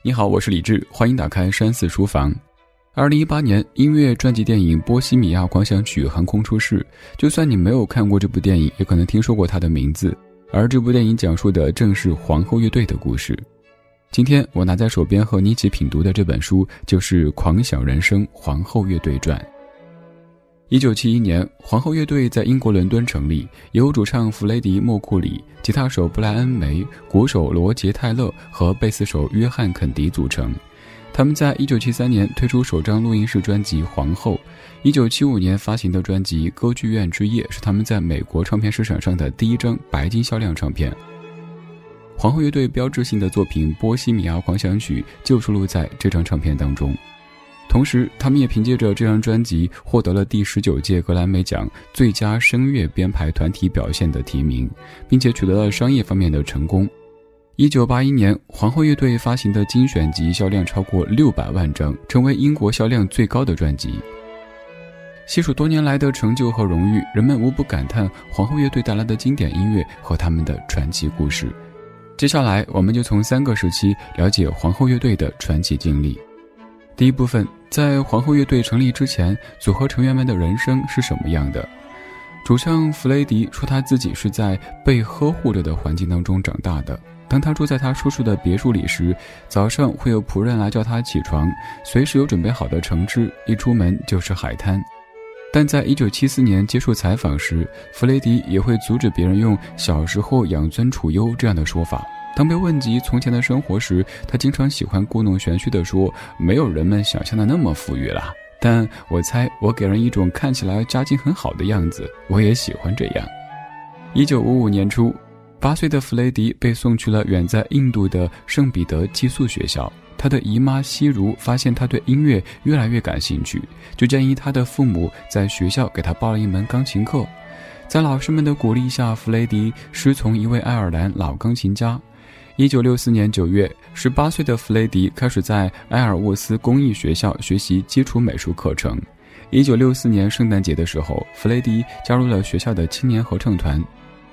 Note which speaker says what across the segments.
Speaker 1: 你好，我是李志，欢迎打开山寺书房。二零一八年，音乐传记电影《波西米亚狂想曲》横空出世。就算你没有看过这部电影，也可能听说过它的名字。而这部电影讲述的正是皇后乐队的故事。今天我拿在手边和你一起品读的这本书，就是《狂想人生：皇后乐队传》。一九七一年，皇后乐队在英国伦敦成立，由主唱弗雷迪·莫库里、吉他手布莱恩·梅、鼓手罗杰·泰勒和贝斯手约翰·肯迪组成。他们在一九七三年推出首张录音室专辑《皇后》，一九七五年发行的专辑《歌剧院之夜》是他们在美国唱片市场上的第一张白金销量唱片。皇后乐队标志性的作品《波西米亚狂想曲》就收录在这张唱片当中。同时，他们也凭借着这张专辑获得了第十九届格莱美奖最佳声乐编排团体表现的提名，并且取得了商业方面的成功。一九八一年，皇后乐队发行的精选集销量超过六百万张，成为英国销量最高的专辑。细数多年来的成就和荣誉，人们无不感叹皇后乐队带来的经典音乐和他们的传奇故事。接下来，我们就从三个时期了解皇后乐队的传奇经历。第一部分。在皇后乐队成立之前，组合成员们的人生是什么样的？主唱弗雷迪说，他自己是在被呵护着的环境当中长大的。当他住在他叔叔的别墅里时，早上会有仆人来叫他起床，随时有准备好的橙汁，一出门就是海滩。但在一九七四年接受采访时，弗雷迪也会阻止别人用“小时候养尊处优”这样的说法。当被问及从前的生活时，他经常喜欢故弄玄虚地说：“没有人们想象的那么富裕啦。”但我猜，我给人一种看起来家境很好的样子，我也喜欢这样。一九五五年初，八岁的弗雷迪被送去了远在印度的圣彼得寄宿学校。他的姨妈西如发现他对音乐越来越感兴趣，就建议他的父母在学校给他报了一门钢琴课。在老师们的鼓励下，弗雷迪师从一位爱尔兰老钢琴家。一九六四年九月，十八岁的弗雷迪开始在埃尔沃斯工艺学校学习基础美术课程。一九六四年圣诞节的时候，弗雷迪加入了学校的青年合唱团。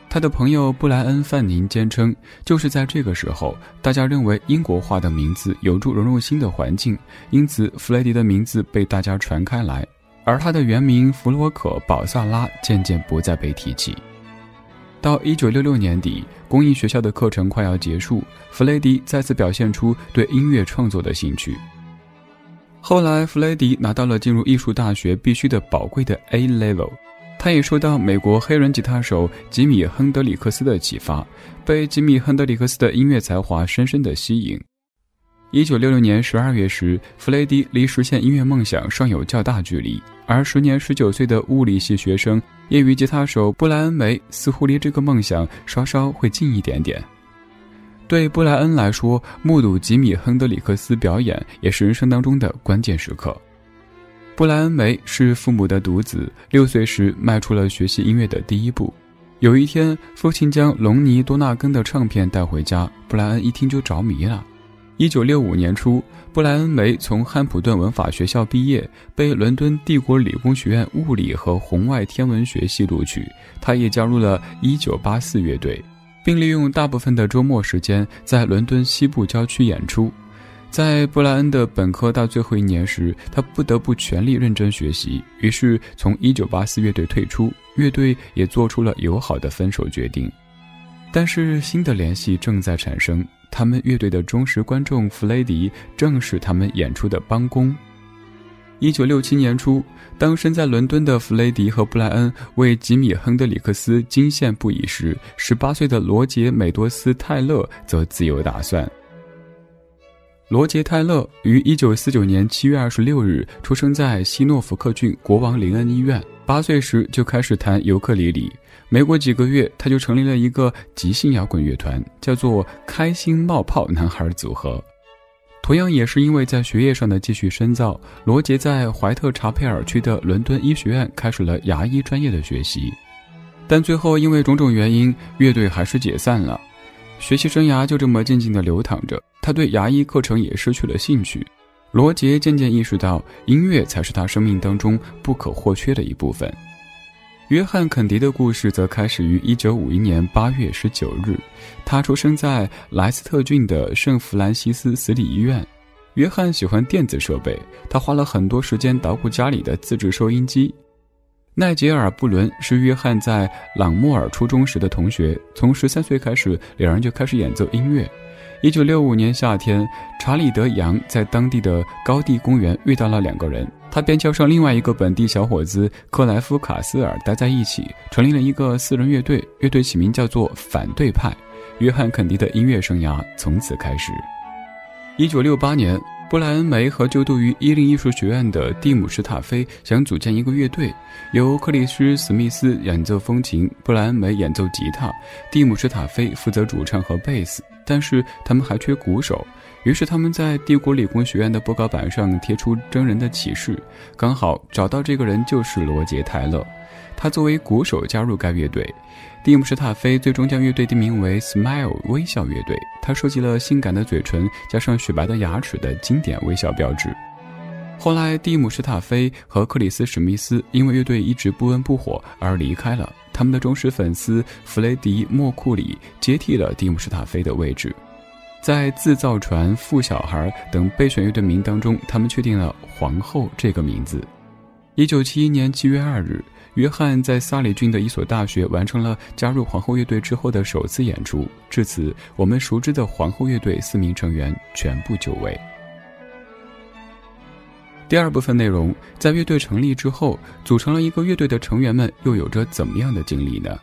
Speaker 1: 他的朋友布莱恩·范宁坚称，就是在这个时候，大家认为英国化的名字有助融入新的环境，因此弗雷迪的名字被大家传开来，而他的原名弗洛克·保萨拉渐渐不再被提起。到一九六六年底，公益学校的课程快要结束，弗雷迪再次表现出对音乐创作的兴趣。后来，弗雷迪拿到了进入艺术大学必须的宝贵的 A level，他也受到美国黑人吉他手吉米·亨德里克斯的启发，被吉米·亨德里克斯的音乐才华深深的吸引。一九六六年十二月时，弗雷迪离实现音乐梦想尚有较大距离，而时年十九岁的物理系学生、业余吉他手布莱恩·梅似乎离这个梦想稍稍会近一点点。对布莱恩来说，目睹吉米·亨德里克斯表演也是人生当中的关键时刻。布莱恩·梅是父母的独子，六岁时迈出了学习音乐的第一步。有一天，父亲将隆尼·多纳根的唱片带回家，布莱恩一听就着迷了。一九六五年初，布莱恩·梅从汉普顿文法学校毕业，被伦敦帝国理工学院物理和红外天文学系录取。他也加入了一九八四乐队，并利用大部分的周末时间在伦敦西部郊区演出。在布莱恩的本科到最后一年时，他不得不全力认真学习，于是从一九八四乐队退出。乐队也做出了友好的分手决定，但是新的联系正在产生。他们乐队的忠实观众弗雷迪正是他们演出的帮工。一九六七年初，当身在伦敦的弗雷迪和布莱恩为吉米·亨德里克斯惊羡不已时，十八岁的罗杰·美多斯·泰勒则自有打算。罗杰·泰勒于一九四九年七月二十六日出生在西诺福克郡国王林恩医院，八岁时就开始弹尤克里里。没过几个月，他就成立了一个即兴摇滚乐团，叫做“开心冒泡男孩组合”。同样也是因为在学业上的继续深造，罗杰在怀特查佩尔区的伦敦医学院开始了牙医专业的学习。但最后因为种种原因，乐队还是解散了，学习生涯就这么静静的流淌着。他对牙医课程也失去了兴趣。罗杰渐渐意识到，音乐才是他生命当中不可或缺的一部分。约翰·肯迪的故事则开始于1951年8月19日，他出生在莱斯特郡的圣弗兰西斯死里医院。约翰喜欢电子设备，他花了很多时间捣鼓家里的自制收音机。奈杰尔·布伦是约翰在朗莫尔初中时的同学，从十三岁开始，两人就开始演奏音乐。一九六五年夏天，查理德·杨在当地的高地公园遇到了两个人，他便叫上另外一个本地小伙子克莱夫·卡斯尔待在一起，成立了一个私人乐队，乐队起名叫做“反对派”。约翰·肯迪的音乐生涯从此开始。一九六八年。布莱恩梅和就读于伊利艺术学院的蒂姆·史塔菲想组建一个乐队，由克里斯·史密斯演奏风琴，布莱恩梅演奏吉他，蒂姆·史塔菲负责主唱和贝斯。但是他们还缺鼓手，于是他们在帝国理工学院的布告板上贴出征人的启事，刚好找到这个人就是罗杰·泰勒，他作为鼓手加入该乐队。蒂姆·史塔菲最终将乐队定名为 Smile 微笑乐队。他收集了性感的嘴唇加上雪白的牙齿的经典微笑标志。后来，蒂姆·史塔菲和克里斯·史密斯因为乐队一直不温不火而离开了。他们的忠实粉丝弗雷迪·莫库里接替了蒂姆·史塔菲的位置。在自造船、富小孩等备选乐队名当中，他们确定了“皇后”这个名字。一九七一年七月二日。约翰在萨里郡的一所大学完成了加入皇后乐队之后的首次演出。至此，我们熟知的皇后乐队四名成员全部就位。第二部分内容，在乐队成立之后，组成了一个乐队的成员们又有着怎么样的经历呢？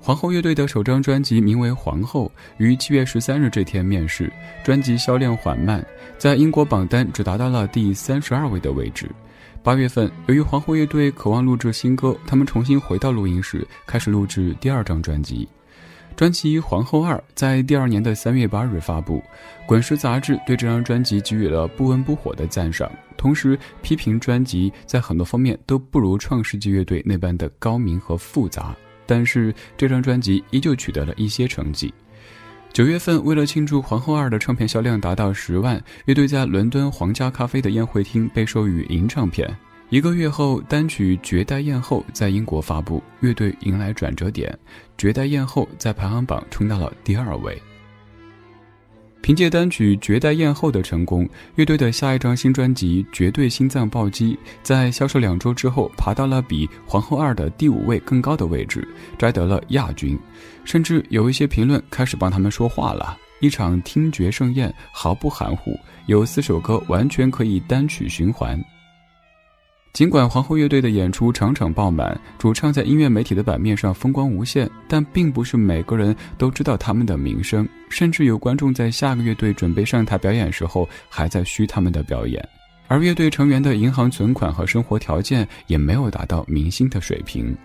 Speaker 1: 皇后乐队的首张专辑名为《皇后》，于七月十三日这天面世。专辑销量缓慢，在英国榜单只达到了第三十二位的位置。八月份，由于皇后乐队渴望录制新歌，他们重新回到录音室，开始录制第二张专辑。专辑《皇后二》在第二年的三月八日发布。滚石杂志对这张专辑给予了不温不火的赞赏，同时批评专辑在很多方面都不如创世纪乐队那般的高明和复杂。但是这张专辑依旧取得了一些成绩。九月份，为了庆祝《皇后二》的唱片销量达到十万，乐队在伦敦皇家咖啡的宴会厅被授予银唱片。一个月后，单曲《绝代艳后》在英国发布，乐队迎来转折点，《绝代艳后》在排行榜冲到了第二位。凭借单曲《绝代艳后》的成功，乐队的下一张新专辑《绝对心脏暴击》在销售两周之后，爬到了比《皇后二》的第五位更高的位置，摘得了亚军。甚至有一些评论开始帮他们说话了。一场听觉盛宴毫不含糊，有四首歌完全可以单曲循环。尽管皇后乐队的演出场场爆满，主唱在音乐媒体的版面上风光无限，但并不是每个人都知道他们的名声，甚至有观众在下个乐队准备上台表演时候还在嘘他们的表演，而乐队成员的银行存款和生活条件也没有达到明星的水平。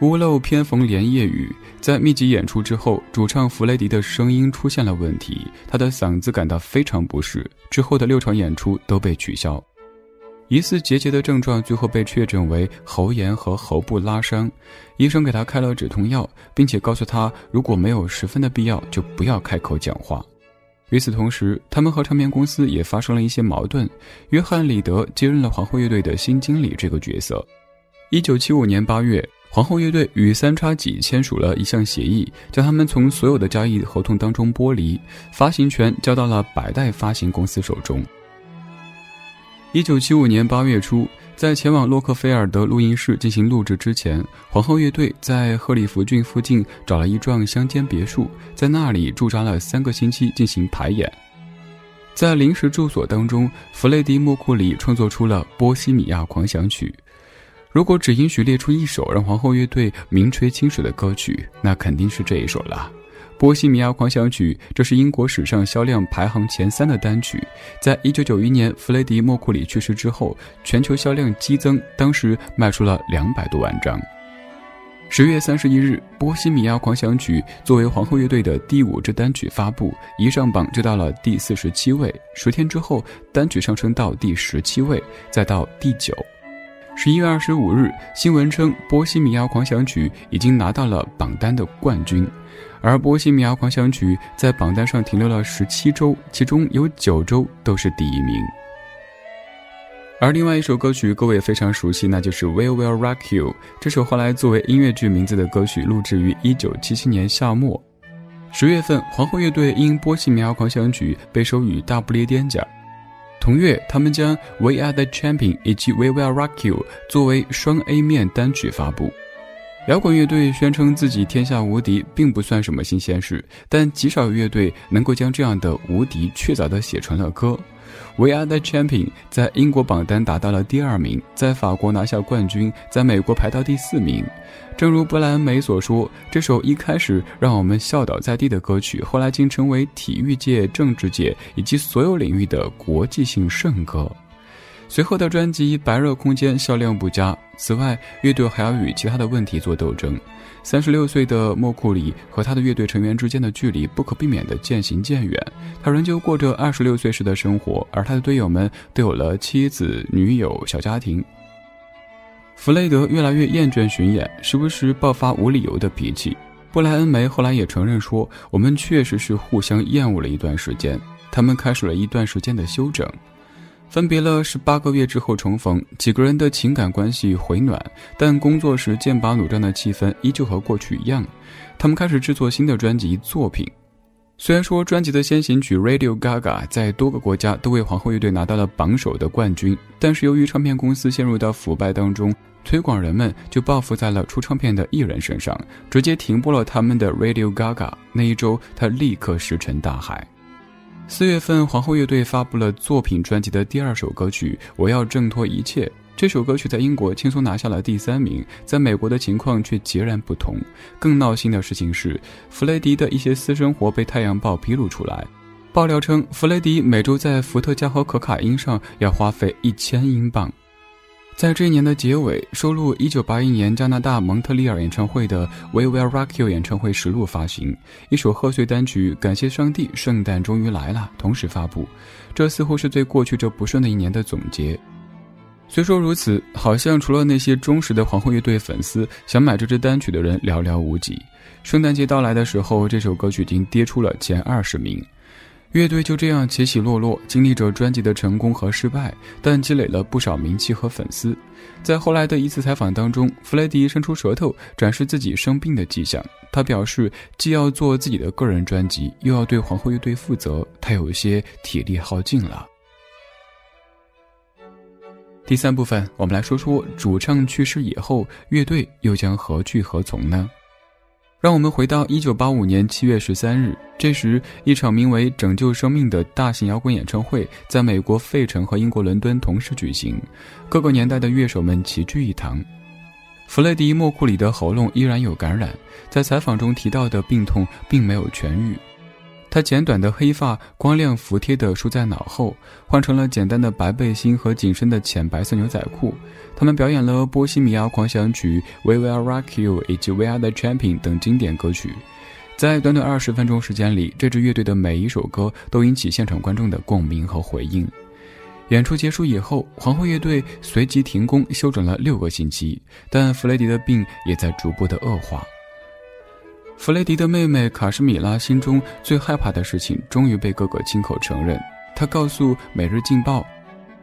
Speaker 1: 屋漏偏逢连夜雨，在密集演出之后，主唱弗雷迪的声音出现了问题，他的嗓子感到非常不适，之后的六场演出都被取消。疑似结节的症状最后被确诊为喉炎和喉部拉伤，医生给他开了止痛药，并且告诉他如果没有十分的必要就不要开口讲话。与此同时，他们和唱片公司也发生了一些矛盾。约翰·里德接任了皇后乐队的新经理这个角色。一九七五年八月，皇后乐队与三叉戟签署了一项协议，将他们从所有的交易合同当中剥离，发行权交到了百代发行公司手中。一九七五年八月初，在前往洛克菲尔德录音室进行录制之前，皇后乐队在赫里弗郡附近找了一幢乡间别墅，在那里驻扎了三个星期进行排演。在临时住所当中，弗雷迪·莫库里创作出了《波西米亚狂想曲》。如果只允许列出一首让皇后乐队名垂青史的歌曲，那肯定是这一首了。《波西米亚狂想曲》，这是英国史上销量排行前三的单曲。在一九九一年弗雷迪·莫库里去世之后，全球销量激增，当时卖出了两百多万张。十月三十一日，《波西米亚狂想曲》作为皇后乐队的第五支单曲发布，一上榜就到了第四十七位。十天之后，单曲上升到第十七位，再到第九。十一月二十五日，新闻称《波西米亚狂想曲》已经拿到了榜单的冠军。而《波西米亚狂想曲》在榜单上停留了十七周，其中有九周都是第一名。而另外一首歌曲各位非常熟悉，那就是《We Will Rock You》。这首后来作为音乐剧名字的歌曲，录制于1977年夏末。十月份，皇后乐队因《波西米亚狂想曲》被授予大不列颠奖。同月，他们将《We Are the Champion》以及《We Will Rock You》作为双 A 面单曲发布。摇滚乐队宣称自己天下无敌，并不算什么新鲜事，但极少乐队能够将这样的无敌确凿地写成了歌。We Are the Champion 在英国榜单达到了第二名，在法国拿下冠军，在美国排到第四名。正如布莱恩·梅所说，这首一开始让我们笑倒在地的歌曲，后来竟成为体育界、政治界以及所有领域的国际性圣歌。随后的专辑《白热空间》销量不佳。此外，乐队还要与其他的问题做斗争。三十六岁的莫库里和他的乐队成员之间的距离不可避免地渐行渐远。他仍旧过着二十六岁时的生活，而他的队友们都有了妻子、女友、小家庭。弗雷德越来越厌倦巡演，时不时爆发无理由的脾气。布莱恩梅后来也承认说：“我们确实是互相厌恶了一段时间。”他们开始了一段时间的休整。分别了十八个月之后重逢，几个人的情感关系回暖，但工作时剑拔弩张的气氛依旧和过去一样。他们开始制作新的专辑作品。虽然说专辑的先行曲《Radio Gaga》在多个国家都为皇后乐队拿到了榜首的冠军，但是由于唱片公司陷入到腐败当中，推广人们就报复在了出唱片的艺人身上，直接停播了他们的《Radio Gaga》。那一周，他立刻石沉大海。四月份，皇后乐队发布了作品专辑的第二首歌曲《我要挣脱一切》。这首歌曲在英国轻松拿下了第三名，在美国的情况却截然不同。更闹心的事情是，弗雷迪的一些私生活被《太阳报》披露出来。爆料称，弗雷迪每周在伏特加和可卡因上要花费一千英镑。在这一年的结尾，收录1981年加拿大蒙特利尔演唱会的《We Will Rock You》演唱会实录发行，一首贺岁单曲《感谢上帝，圣诞终于来了》同时发布，这似乎是对过去这不顺的一年的总结。虽说如此，好像除了那些忠实的皇后乐队粉丝，想买这支单曲的人寥寥无几。圣诞节到来的时候，这首歌曲已经跌出了前二十名。乐队就这样起起落落，经历着专辑的成功和失败，但积累了不少名气和粉丝。在后来的一次采访当中，弗雷迪伸出舌头展示自己生病的迹象。他表示，既要做自己的个人专辑，又要对皇后乐队负责，他有些体力耗尽了。第三部分，我们来说说主唱去世以后，乐队又将何去何从呢？让我们回到一九八五年七月十三日，这时一场名为《拯救生命》的大型摇滚演唱会在美国费城和英国伦敦同时举行，各个年代的乐手们齐聚一堂。弗雷迪·莫库里的喉咙依然有感染，在采访中提到的病痛并没有痊愈。他简短的黑发光亮服帖地梳在脑后，换成了简单的白背心和紧身的浅白色牛仔裤。他们表演了《波西米亚狂想曲》《We Will Rock You》以及《We Are the Champion》等经典歌曲。在短短二十分钟时间里，这支乐队的每一首歌都引起现场观众的共鸣和回应。演出结束以后，皇后乐队随即停工休整了六个星期，但弗雷迪的病也在逐步的恶化。弗雷迪的妹妹卡什米拉心中最害怕的事情终于被哥哥亲口承认。他告诉《每日镜报》：“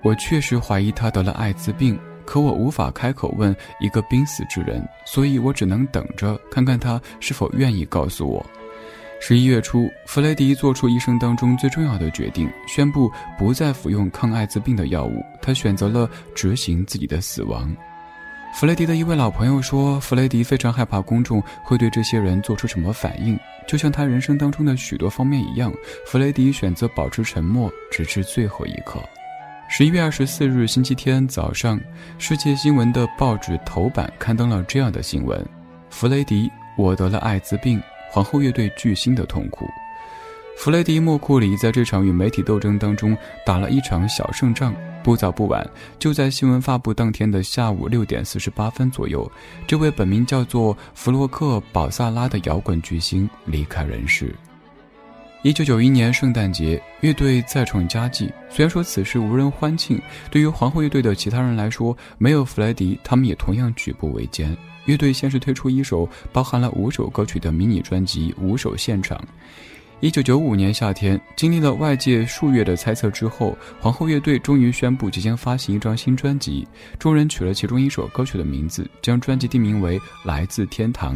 Speaker 1: 我确实怀疑他得了艾滋病，可我无法开口问一个濒死之人，所以我只能等着看看他是否愿意告诉我。”十一月初，弗雷迪做出一生当中最重要的决定，宣布不再服用抗艾滋病的药物。他选择了执行自己的死亡。弗雷迪的一位老朋友说：“弗雷迪非常害怕公众会对这些人做出什么反应，就像他人生当中的许多方面一样。弗雷迪选择保持沉默，直至最后一刻。”十一月二十四日星期天早上，世界新闻的报纸头版刊登了这样的新闻：“弗雷迪，我得了艾滋病，皇后乐队巨星的痛苦。”弗雷迪·莫库里在这场与媒体斗争当中打了一场小胜仗。不早不晚，就在新闻发布当天的下午六点四十八分左右，这位本名叫做弗洛克·保萨拉的摇滚巨星离开人世。一九九一年圣诞节，乐队再创佳绩。虽然说此事无人欢庆，对于皇后乐队的其他人来说，没有弗莱迪，他们也同样举步维艰。乐队先是推出一首包含了五首歌曲的迷你专辑《五首现场》。一九九五年夏天，经历了外界数月的猜测之后，皇后乐队终于宣布即将发行一张新专辑。众人取了其中一首歌曲的名字，将专辑定名为《来自天堂》。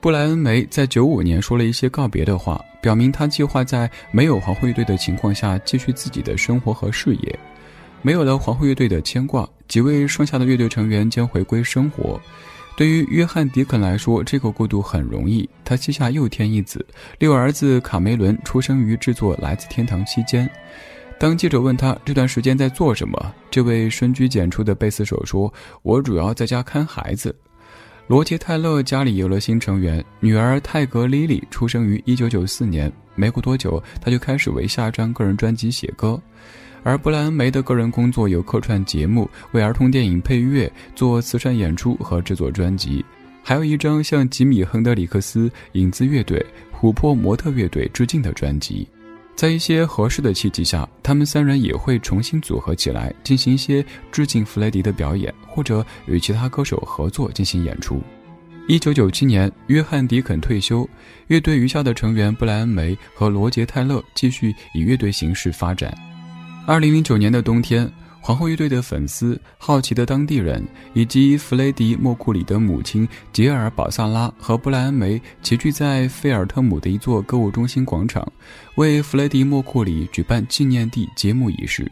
Speaker 1: 布莱恩梅在九五年说了一些告别的话，表明他计划在没有皇后乐队的情况下继续自己的生活和事业。没有了皇后乐队的牵挂，几位剩下的乐队成员将回归生活。对于约翰·迪肯来说，这个过渡很容易。他膝下又添一子，六儿子卡梅伦出生于制作《来自天堂》期间。当记者问他这段时间在做什么，这位深居简出的贝斯手说：“我主要在家看孩子。”罗杰·泰勒家里有了新成员，女儿泰格·莉莉出生于1994年。没过多久，他就开始为下张个人专辑写歌。而布莱恩·梅的个人工作有客串节目、为儿童电影配乐、做慈善演出和制作专辑，还有一张向吉米·亨德里克斯、影子乐队、琥珀模特乐队致敬的专辑。在一些合适的契机下，他们三人也会重新组合起来，进行一些致敬弗雷迪的表演，或者与其他歌手合作进行演出。一九九七年，约翰·迪肯退休，乐队余下的成员布莱恩·梅和罗杰·泰勒继续以乐队形式发展。二零零九年的冬天。皇后乐队的粉丝、好奇的当地人以及弗雷迪·莫库里的母亲杰尔·保萨拉和布莱恩·梅齐聚在费尔特姆的一座购物中心广场，为弗雷迪·莫库里举办纪念地揭幕仪式。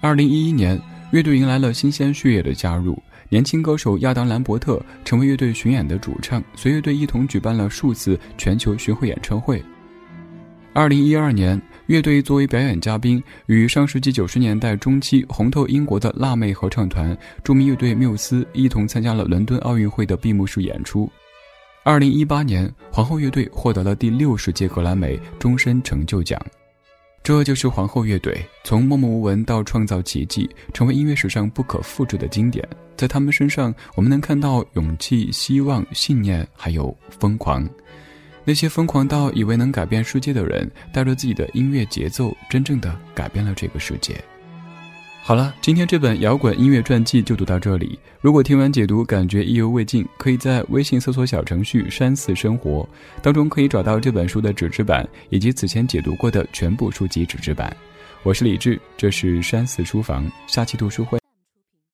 Speaker 1: 二零一一年，乐队迎来了新鲜血液的加入，年轻歌手亚当·兰伯特成为乐队巡演的主唱，随乐队一同举办了数次全球巡回演唱会。二零一二年。乐队作为表演嘉宾，与上世纪九十年代中期红透英国的辣妹合唱团、著名乐队缪斯一同参加了伦敦奥运会的闭幕式演出。二零一八年，皇后乐队获得了第六十届格莱美终身成就奖。这就是皇后乐队，从默默无闻到创造奇迹，成为音乐史上不可复制的经典。在他们身上，我们能看到勇气、希望、信念，还有疯狂。那些疯狂到以为能改变世界的人，带着自己的音乐节奏，真正的改变了这个世界。好了，今天这本摇滚音乐传记就读到这里。如果听完解读感觉意犹未尽，可以在微信搜索小程序“山寺生活”当中可以找到这本书的纸质版以及此前解读过的全部书籍纸质版。我是李志，这是山寺书房，下期读书会。